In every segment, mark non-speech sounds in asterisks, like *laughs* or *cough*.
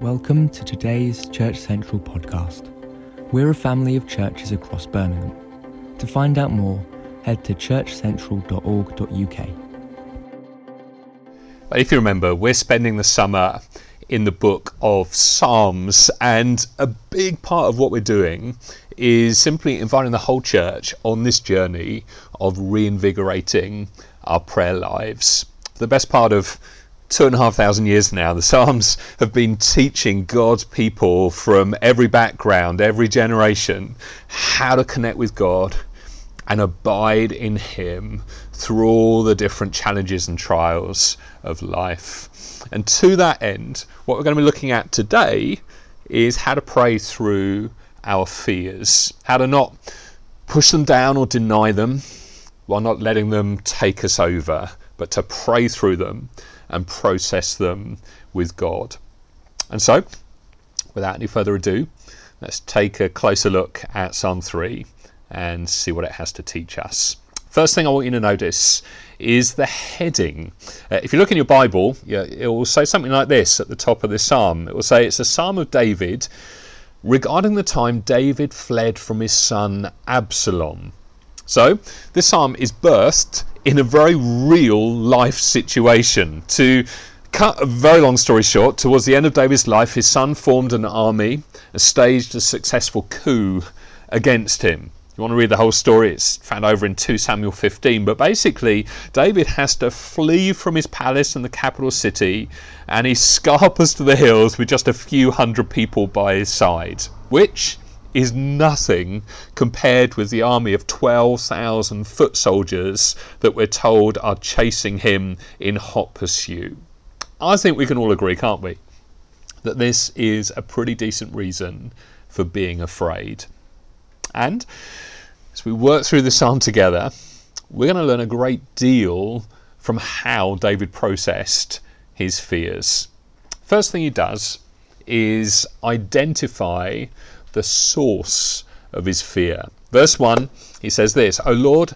Welcome to today's Church Central podcast. We're a family of churches across Birmingham. To find out more, head to churchcentral.org.uk. If you remember, we're spending the summer in the book of Psalms, and a big part of what we're doing is simply inviting the whole church on this journey of reinvigorating our prayer lives. The best part of two and a half thousand years now, the Psalms have been teaching God's people from every background, every generation, how to connect with God and abide in Him through all the different challenges and trials of life. And to that end, what we're going to be looking at today is how to pray through our fears, how to not push them down or deny them while not letting them take us over, but to pray through them and process them with God. And so, without any further ado, let's take a closer look at Psalm 3 and see what it has to teach us. First thing I want you to notice is the heading. Uh, if you look in your Bible, it will say something like this at the top of this psalm. It will say it's a psalm of David regarding the time David fled from his son Absalom. So, this psalm is birthed in a very real life situation. To cut a very long story short, towards the end of David's life, his son formed an army and staged a successful coup against him. You want to read the whole story, it's found over in 2 Samuel 15. But basically, David has to flee from his palace in the capital city and he scarpers to the hills with just a few hundred people by his side, which is nothing compared with the army of 12,000 foot soldiers that we're told are chasing him in hot pursuit. I think we can all agree, can't we, that this is a pretty decent reason for being afraid. And as we work through the psalm together, we're going to learn a great deal from how David processed his fears. First thing he does is identify the source of his fear. Verse 1, he says this O Lord,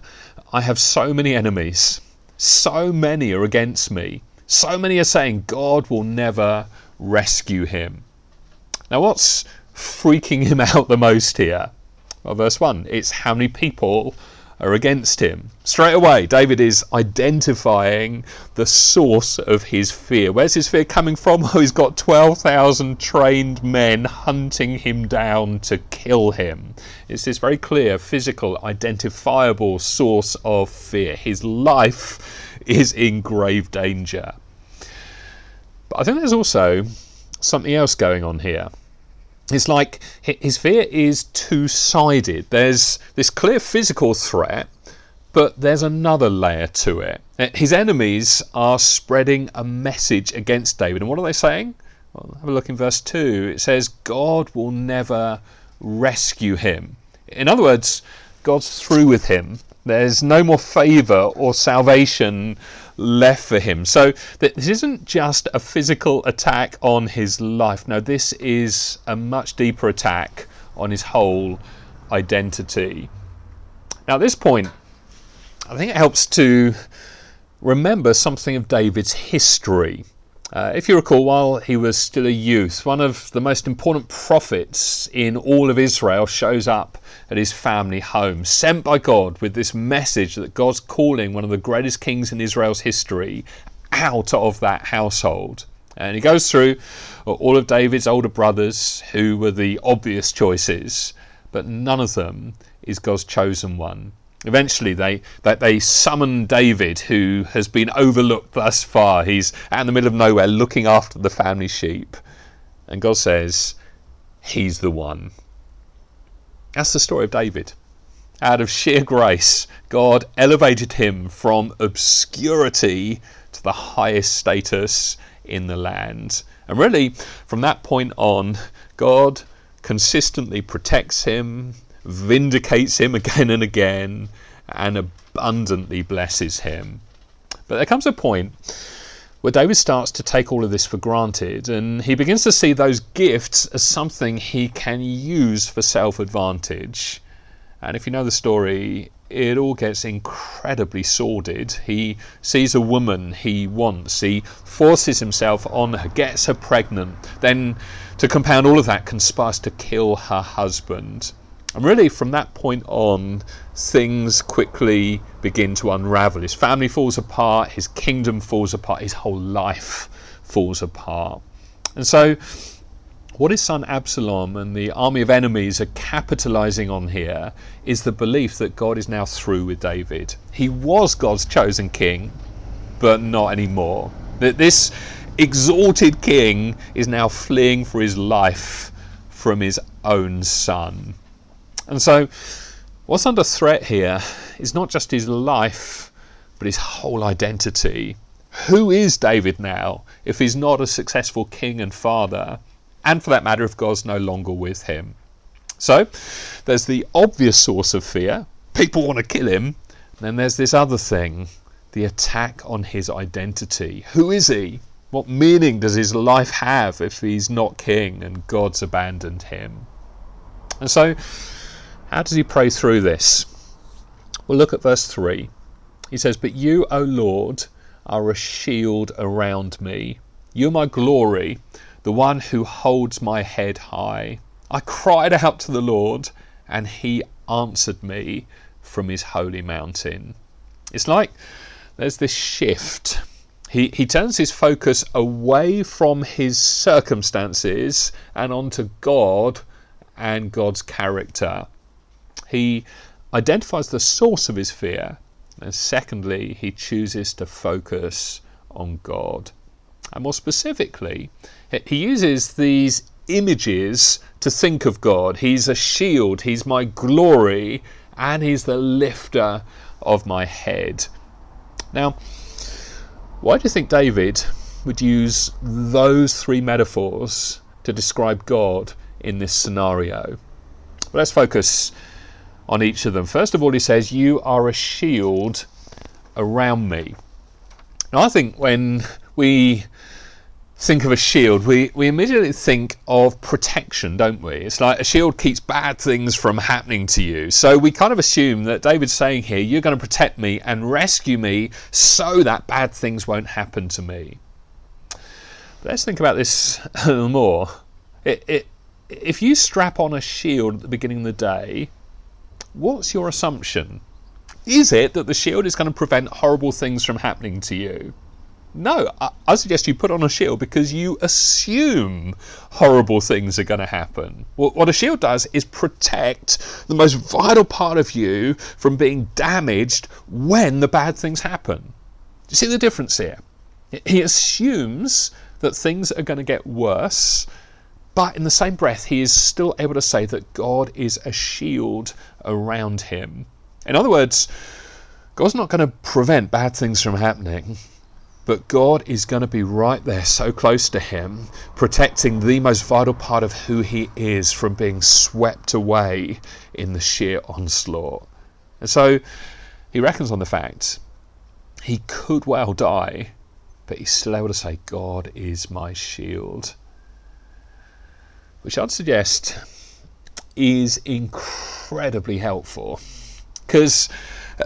I have so many enemies. So many are against me. So many are saying, God will never rescue him. Now, what's freaking him *laughs* out the most here? Well, verse 1 it's how many people are against him. Straight away, David is identifying the source of his fear. Where's his fear coming from? *laughs* Oh, he's got 12,000 trained men hunting him down to kill him. It's this very clear, physical, identifiable source of fear. His life is in grave danger. But I think there's also something else going on here it's like his fear is two sided. There's this clear physical threat, but there's another layer to it. Uh, his enemies are spreading a message against David. And what are they saying? Well, have a look in verse 2. It says, God will never rescue him. In other words, God's through with him. There's no more favour or salvation left for him. So this isn't just a physical attack on his life. No, this is a much deeper attack on his whole identity. Now, at this point, I think it helps to remember something of David's history. Uh, if you recall, while he was still a youth, one of the most important prophets in all of Israel shows up at his family home, sent by God with this message that God's calling one of the greatest kings in Israel's history out of that household. And he goes through all of David's older brothers who were the obvious choices, but none of them is God's chosen one. Eventually, they, they, they summon David, who has been overlooked thus far. He's out in the middle of nowhere looking after the family sheep. And God says, He's the one. That's the story of David. Out of sheer grace, God elevated him from obscurity to the highest status in the land. And really, from that point on, God consistently protects him, vindicates him *laughs* again and again, and abundantly blesses him. But there comes a point where David starts to take all of this for granted and he begins to see those gifts as something he can use for self advantage. And if you know the story, it all gets incredibly sordid. He sees a woman he wants, he forces himself on her, gets her pregnant, then, to compound all of that, conspires to kill her husband. And really, from that point on, things quickly begin to unravel. His family falls apart, his kingdom falls apart, his whole life falls apart. And so, what his son Absalom and the army of enemies are capitalizing on here is the belief that God is now through with David. He was God's chosen king, but not anymore. That this exalted king is now fleeing for his life from his own son. And so, what's under threat here is not just his life, but his whole identity. Who is David now if he's not a successful king and father? and for that matter, if God's no longer with him. So there's the obvious source of fear people want to kill him. Then there's this other thing the attack on his identity. Who is he? What meaning does his life have if he's not king and God's abandoned him? And so, how does he pray through this? Well, look at verse 3. He says, But you, O Lord, are a shield around me. You're my glory the one who holds my head high. I cried out to the Lord, and he answered me from his holy mountain. It's like there's this shift. He, he turns his focus away from his circumstances and onto God and God's character. He identifies the source of his fear, and secondly, he chooses to focus on God. And more specifically, he uses these images to think of God. He's a shield, He's my glory, and He's the lifter of my head. Now, why do you think David would use those three metaphors to describe God in this scenario? Well, let's focus on each of them. First of all, he says, You are a shield around me. Now, I think when we think of a shield, we, we immediately think of protection, don't we? It's like a shield keeps bad things from happening to you. So we kind of assume that David's saying here, you're going to protect me and rescue me so that bad things won't happen to me. Let's think about this a *laughs* little more. It, it, if you strap on a shield at the beginning of the day, what's your assumption? Is it that the shield is going to prevent horrible things from happening to you? No, I, I, suggest you put on a shield because you assume horrible things are going to happen. What, what a shield does is protect the most vital part of you from being damaged when the bad things happen. Do you see the difference here? He assumes that things are going to get worse, but in the same breath, he is still able to say that God is a shield around him. In other words, God's not going to prevent bad things from happening but God is going to be right there, so close to Him, protecting the most vital part of who He is from being swept away in the sheer onslaught. And so he reckons on the fact he could well die, but he's still able to say, God is my shield. Which I'd suggest is incredibly helpful. Because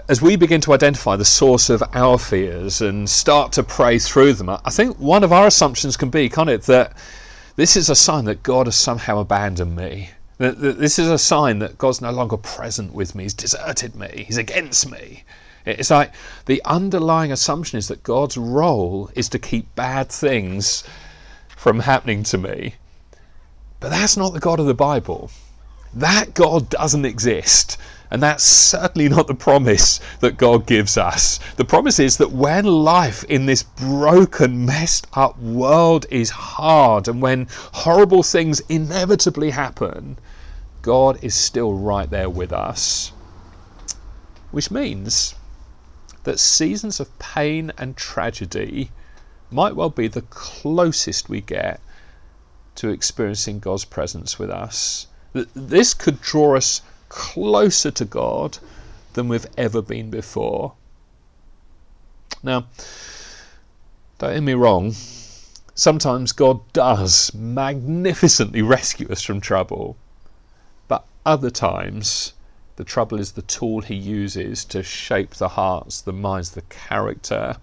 as we begin to identify the source of our fears and start to pray through them, I think one of our assumptions can be, can't it, that this is a sign that God has somehow abandoned me. That, this is a sign that God's no longer present with me. He's deserted me. He's against me. It's like the underlying assumption is that God's role is to keep bad things from happening to me. But that's not the God of the Bible. That God doesn't exist. And that's certainly not the promise that God gives us. The promise is that when life in this broken, messed up world is hard and when horrible things inevitably happen, God is still right there with us. Which means that seasons of pain and tragedy might well be the closest we get to experiencing God's presence with us. This could draw us closer to God than we've ever been before. Now, don't get me wrong, sometimes God does magnificently rescue us from trouble, but other times The trouble is the tool he uses to shape the hearts, the minds, the character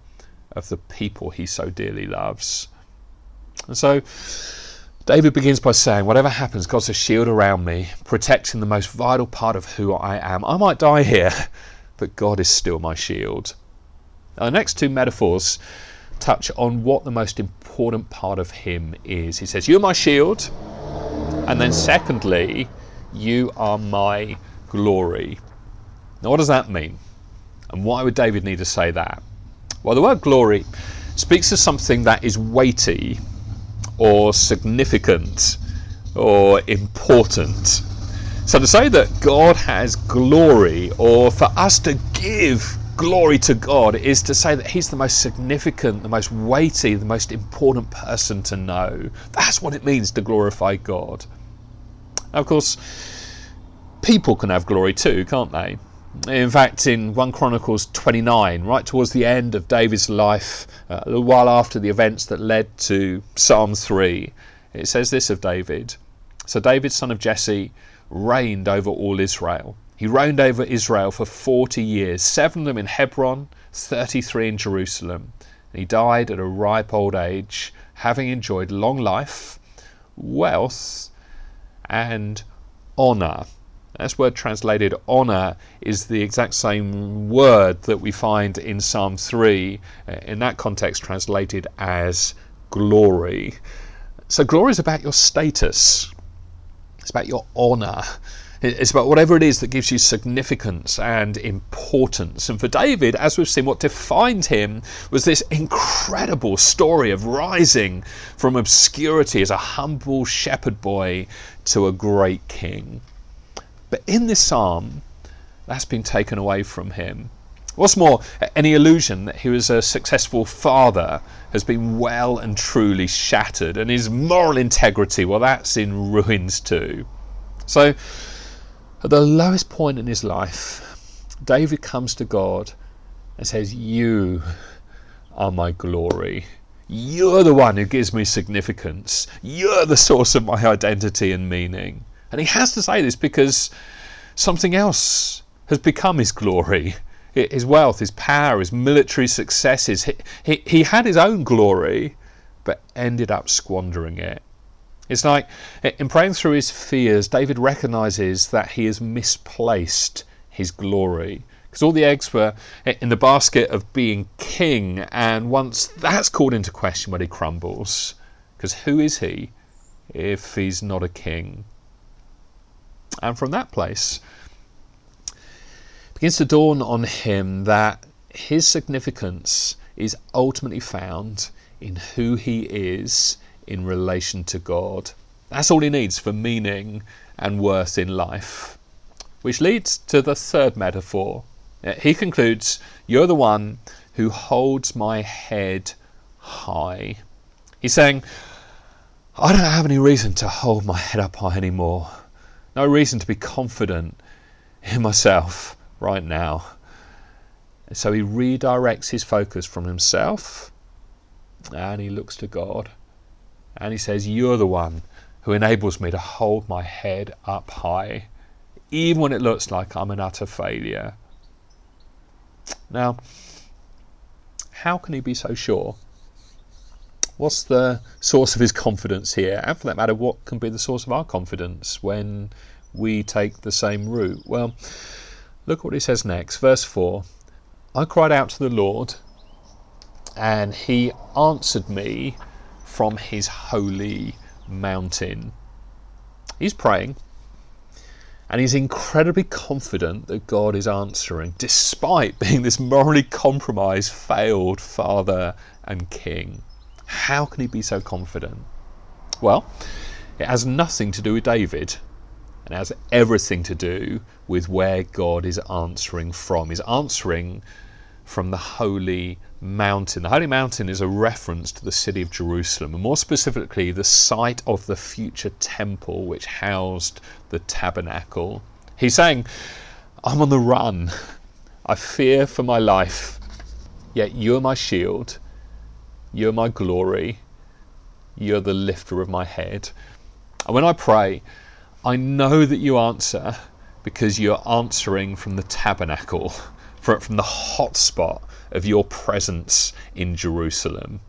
of the people he so dearly loves. And so David begins by saying, Whatever happens, God's a shield around me, protecting the most vital part of who I am. I might die here, but God is still my shield. Now, the next two metaphors touch on what the most important part of Him is. He says, You're my shield. And then, secondly, you are my glory. Now, what does that mean? And why would David need to say that? Well, the word glory speaks of something that is weighty or significant or important. So to say that God has glory or for us to give glory to God is to say that He's the most significant, the most weighty, the most important person to know. That's what it means to glorify God. Now, of course, people can have glory too, can't they? In fact, in 1 Chronicles 29, right towards the end of David's life, uh, a while after the events that led to Psalm 3, it says this of David. So, David, son of Jesse, reigned over all Israel. He reigned over Israel for 40 years, seven of them in Hebron, 33 in Jerusalem. And he died at a ripe old age, having enjoyed long life, wealth, and honour. This word translated honour is the exact same word that we find in Psalm 3, uh, in that context translated as glory. So, glory is about your status, it's about your honour. It's about whatever it is that gives you significance and importance. And for David, as we've seen, what defined him was this incredible story of rising from obscurity as a humble shepherd boy to a great king. But in this psalm, that's been taken away from him. What's more, any illusion that he was a successful father has been well and truly shattered, and his moral integrity, well, that's in ruins too. So, at the lowest point in his life, David comes to God and says, You are my glory. You're the one who gives me significance. You're the source of my identity and meaning. And he has to say this because something else has become his glory his wealth, his power, his military successes. He, he, he had his own glory, but ended up squandering it. It's like in praying through his fears, David recognizes that he has misplaced his glory. Because all the eggs were in the basket of being king, and once that's called into question when he crumbles, because who is he if he's not a king? And from that place, begins to dawn on him that his significance is ultimately found in who he is in relation to God. That's all he needs for meaning and worth in life. Which leads to the third metaphor. He concludes, You're the one who holds my head high. He's saying, I don't have any reason to hold my head up high anymore no reason to be confident in myself right now. So he redirects his focus from himself and he looks to God and he says, You're the one who enables me to hold my head up high, even when it looks like I'm an utter failure. Now, how can he be so sure? What's the source of his confidence here? And for that matter, what can be the source of our confidence when we take the same route? Well, look what he says next. Verse 4 I cried out to the Lord, and he answered me from his holy mountain. He's praying, and he's incredibly confident that God is answering, despite being this morally compromised, failed father and king. How can he be so confident? Well, it has nothing to do with David. It has everything to do with where God is answering from. He's answering from the holy mountain. The holy mountain is a reference to the city of Jerusalem, and more specifically, the site of the future temple which housed the tabernacle. He's saying, I'm on the run. I fear for my life, yet you're my shield you're my glory. You're the lifter of my head. And when I pray, I know that you answer because you're answering from the tabernacle, *laughs* from the hot spot of your presence in Jerusalem.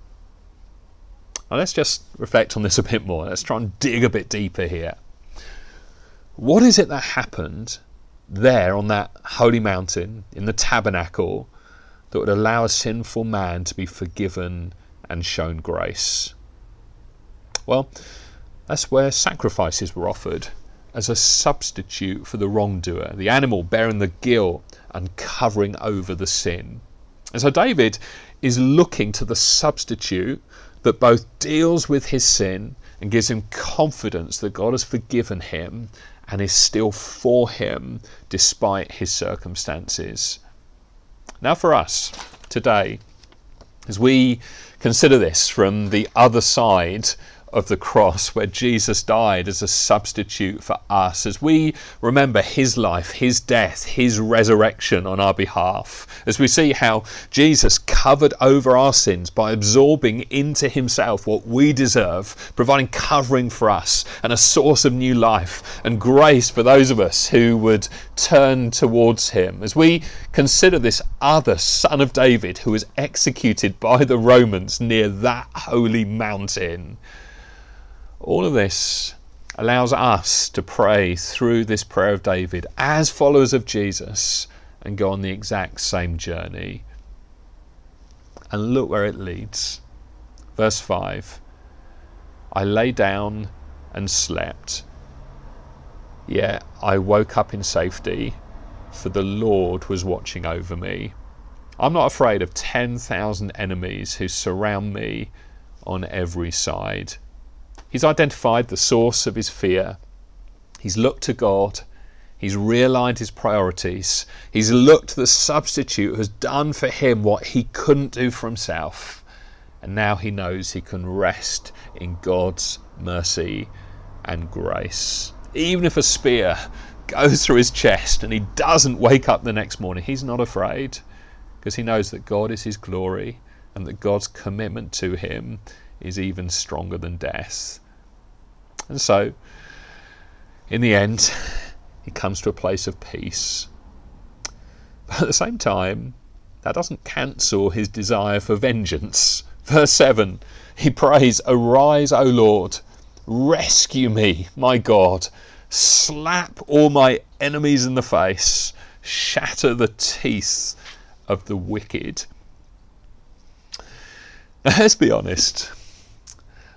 Now let's just reflect on this *laughs* a bit more. Let's try and dig a bit deeper here. What is it that happened there on that holy mountain in the tabernacle that would allow a sinful man to be forgiven and shown grace? Well, that's where sacrifices were offered as a substitute for the wrongdoer, the animal bearing the guilt and covering over the sin. And so David is looking to the substitute that both deals with his sin and gives him confidence that God has forgiven him and is still for him despite his circumstances. Now, for us today, as we consider this from the other side of the cross where Jesus died as a substitute for us, as we remember his life, his death, his resurrection on our behalf, as we see how Jesus covered over our sins by absorbing into himself what we deserve, providing covering for us and a source of new life and grace for those of us who would turn towards him, as we consider this other son of David who was executed by the Romans near that holy mountain all of this allows us to pray through this prayer of David as followers of Jesus and go on the exact same journey. And look where it leads. Verse 5 I lay down and slept. Yet I woke up in safety, for the Lord was watching over me. I'm not afraid of 10,000 enemies who surround me on every side. He's identified the source of his fear. He's looked to God. He's realigned his priorities. He's looked the substitute has done for him what he couldn't do for himself. And now he knows he can rest in God's mercy and grace. Even if a spear goes through his chest and he doesn't wake up the next morning, he's not afraid because he knows that God is his glory and that God's commitment to him is even stronger than death. And so, in the end, he comes to a place of peace. But at the same time, that doesn't cancel his desire for vengeance. Verse 7 he prays, Arise, O Lord, rescue me, my God, slap all my enemies in the face, shatter the teeth of the wicked. Now, let's be honest.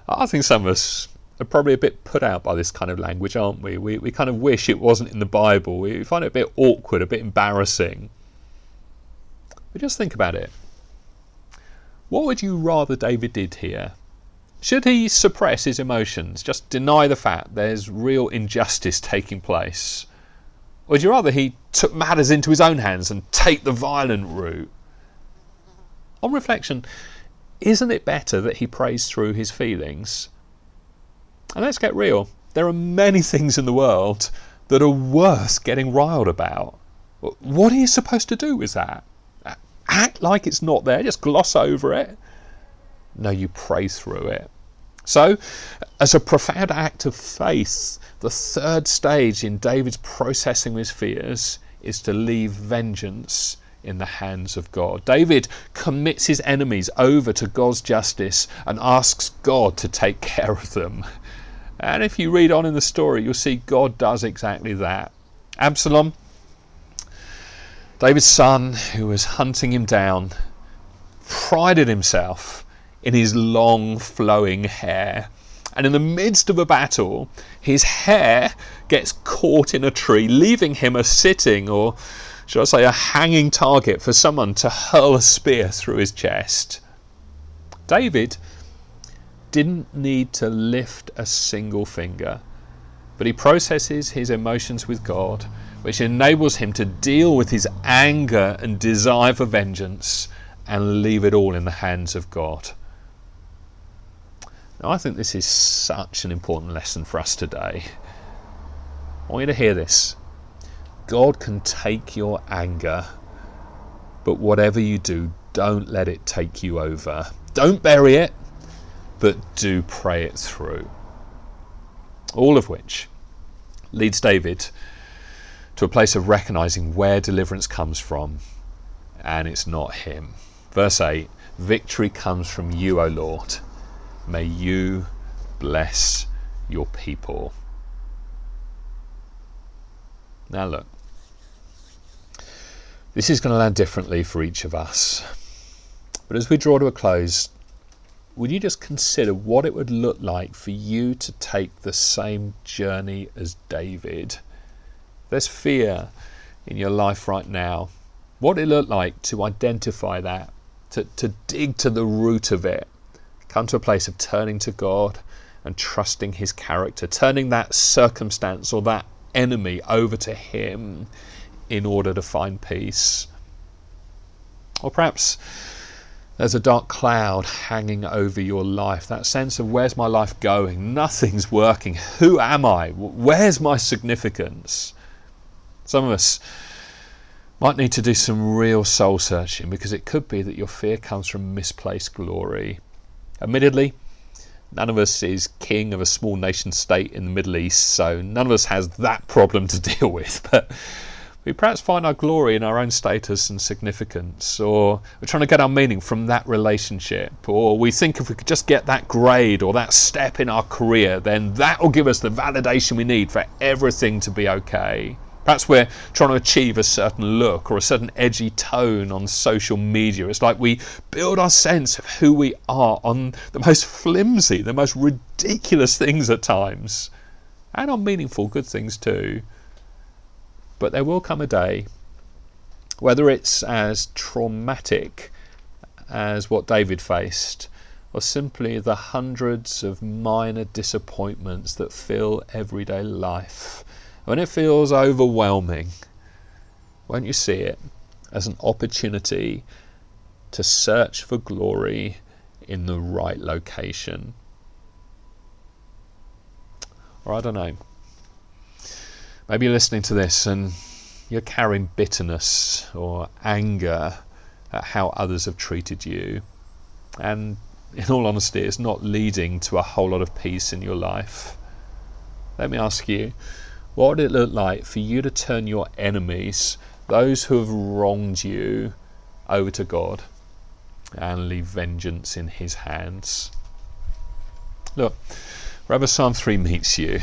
I think some of us are probably a bit put out by this kind of language, aren't we? We, we kind of wish it wasn't in the Bible. We find it a bit awkward, a bit embarrassing. But just think about it. What would you rather David did here? Should he suppress his emotions, just deny the fact there's real injustice taking place? Or would you rather he took matters into his own hands and take the violent route? On reflection, isn't it better that he prays through his feelings? And let's get real. There are many *laughs* things in the world that are worth getting riled about. What are you supposed to do with that? Act like it's not there, just gloss over it? No, you pray through it. So, as a profound act of faith, the third stage in David's processing his fears is to leave vengeance in the hands of God. David commits his enemies over to God's justice and asks God to take *laughs* care of them. And if you read on in the story, you'll see God does exactly that. Absalom, David's son, who was hunting him down, prided himself in his long flowing hair. And in the midst of a battle, his hair gets caught in a tree, leaving him a sitting or should I say, a hanging target for someone to hurl a spear through his chest. David didn't need to lift a single finger, but he processes his emotions with God, which enables him to deal with his anger and desire for vengeance and leave it all in the hands of God. Now, I think this is such an important lesson for us today. I want you to hear this. God can take your anger, but whatever you do, don't let it take you over. Don't bury it, but do pray it through. All of which leads David to a place of recognizing where deliverance comes from, and it's not Him. Verse 8 Victory comes from you, O Lord. May you bless your people. Now, look, this is going to land differently for each of us. But as we draw to a close, would you just consider what it would look like for you to take the same journey as David? There's fear in your life right now. What it look like to identify that, to, to dig to the root of it, come to a place of turning to God and trusting His character, turning that circumstance or that enemy over to Him in order to find peace. Or perhaps there's a dark cloud hanging over your life. That sense of where's my life going? Nothing's working. Who am I? Where's my significance? Some of us might need to do some real soul searching because it could be that your fear comes from misplaced glory. Admittedly, none of us is king of a small nation state in the Middle East, so none of us has that problem to *laughs* deal with. But we perhaps find our glory in our own status and significance, or we're trying to get our meaning from that relationship, or we think if we could just get that grade or that step in our career, then that will give us the validation we need for everything to be okay. Perhaps we're trying to achieve a certain look or a certain edgy tone on social media. It's like we build our sense of who we are on the most flimsy, the most ridiculous things at times, and on meaningful good things too. But there will come a day, whether it's as traumatic as what David faced, or simply the hundreds of minor disappointments that fill everyday life, when it feels overwhelming, won't you see it as an opportunity to search for glory in the right location? Or I don't know. Maybe you're listening to this and you're carrying bitterness or anger at how others have treated you. And in all honesty, it's not leading to a whole lot of peace in your life. Let me ask you, what would it look like for you to turn your enemies, those who have wronged you, over to God and leave vengeance in His hands? Look, wherever Psalm 3 meets you,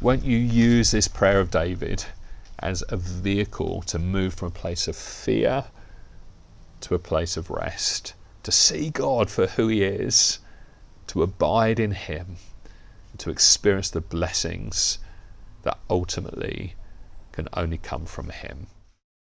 won't you use this prayer of David as a vehicle to move from a place of fear to a place of rest, to see God for who He is, to abide in Him, to experience the blessings that ultimately can only come from Him?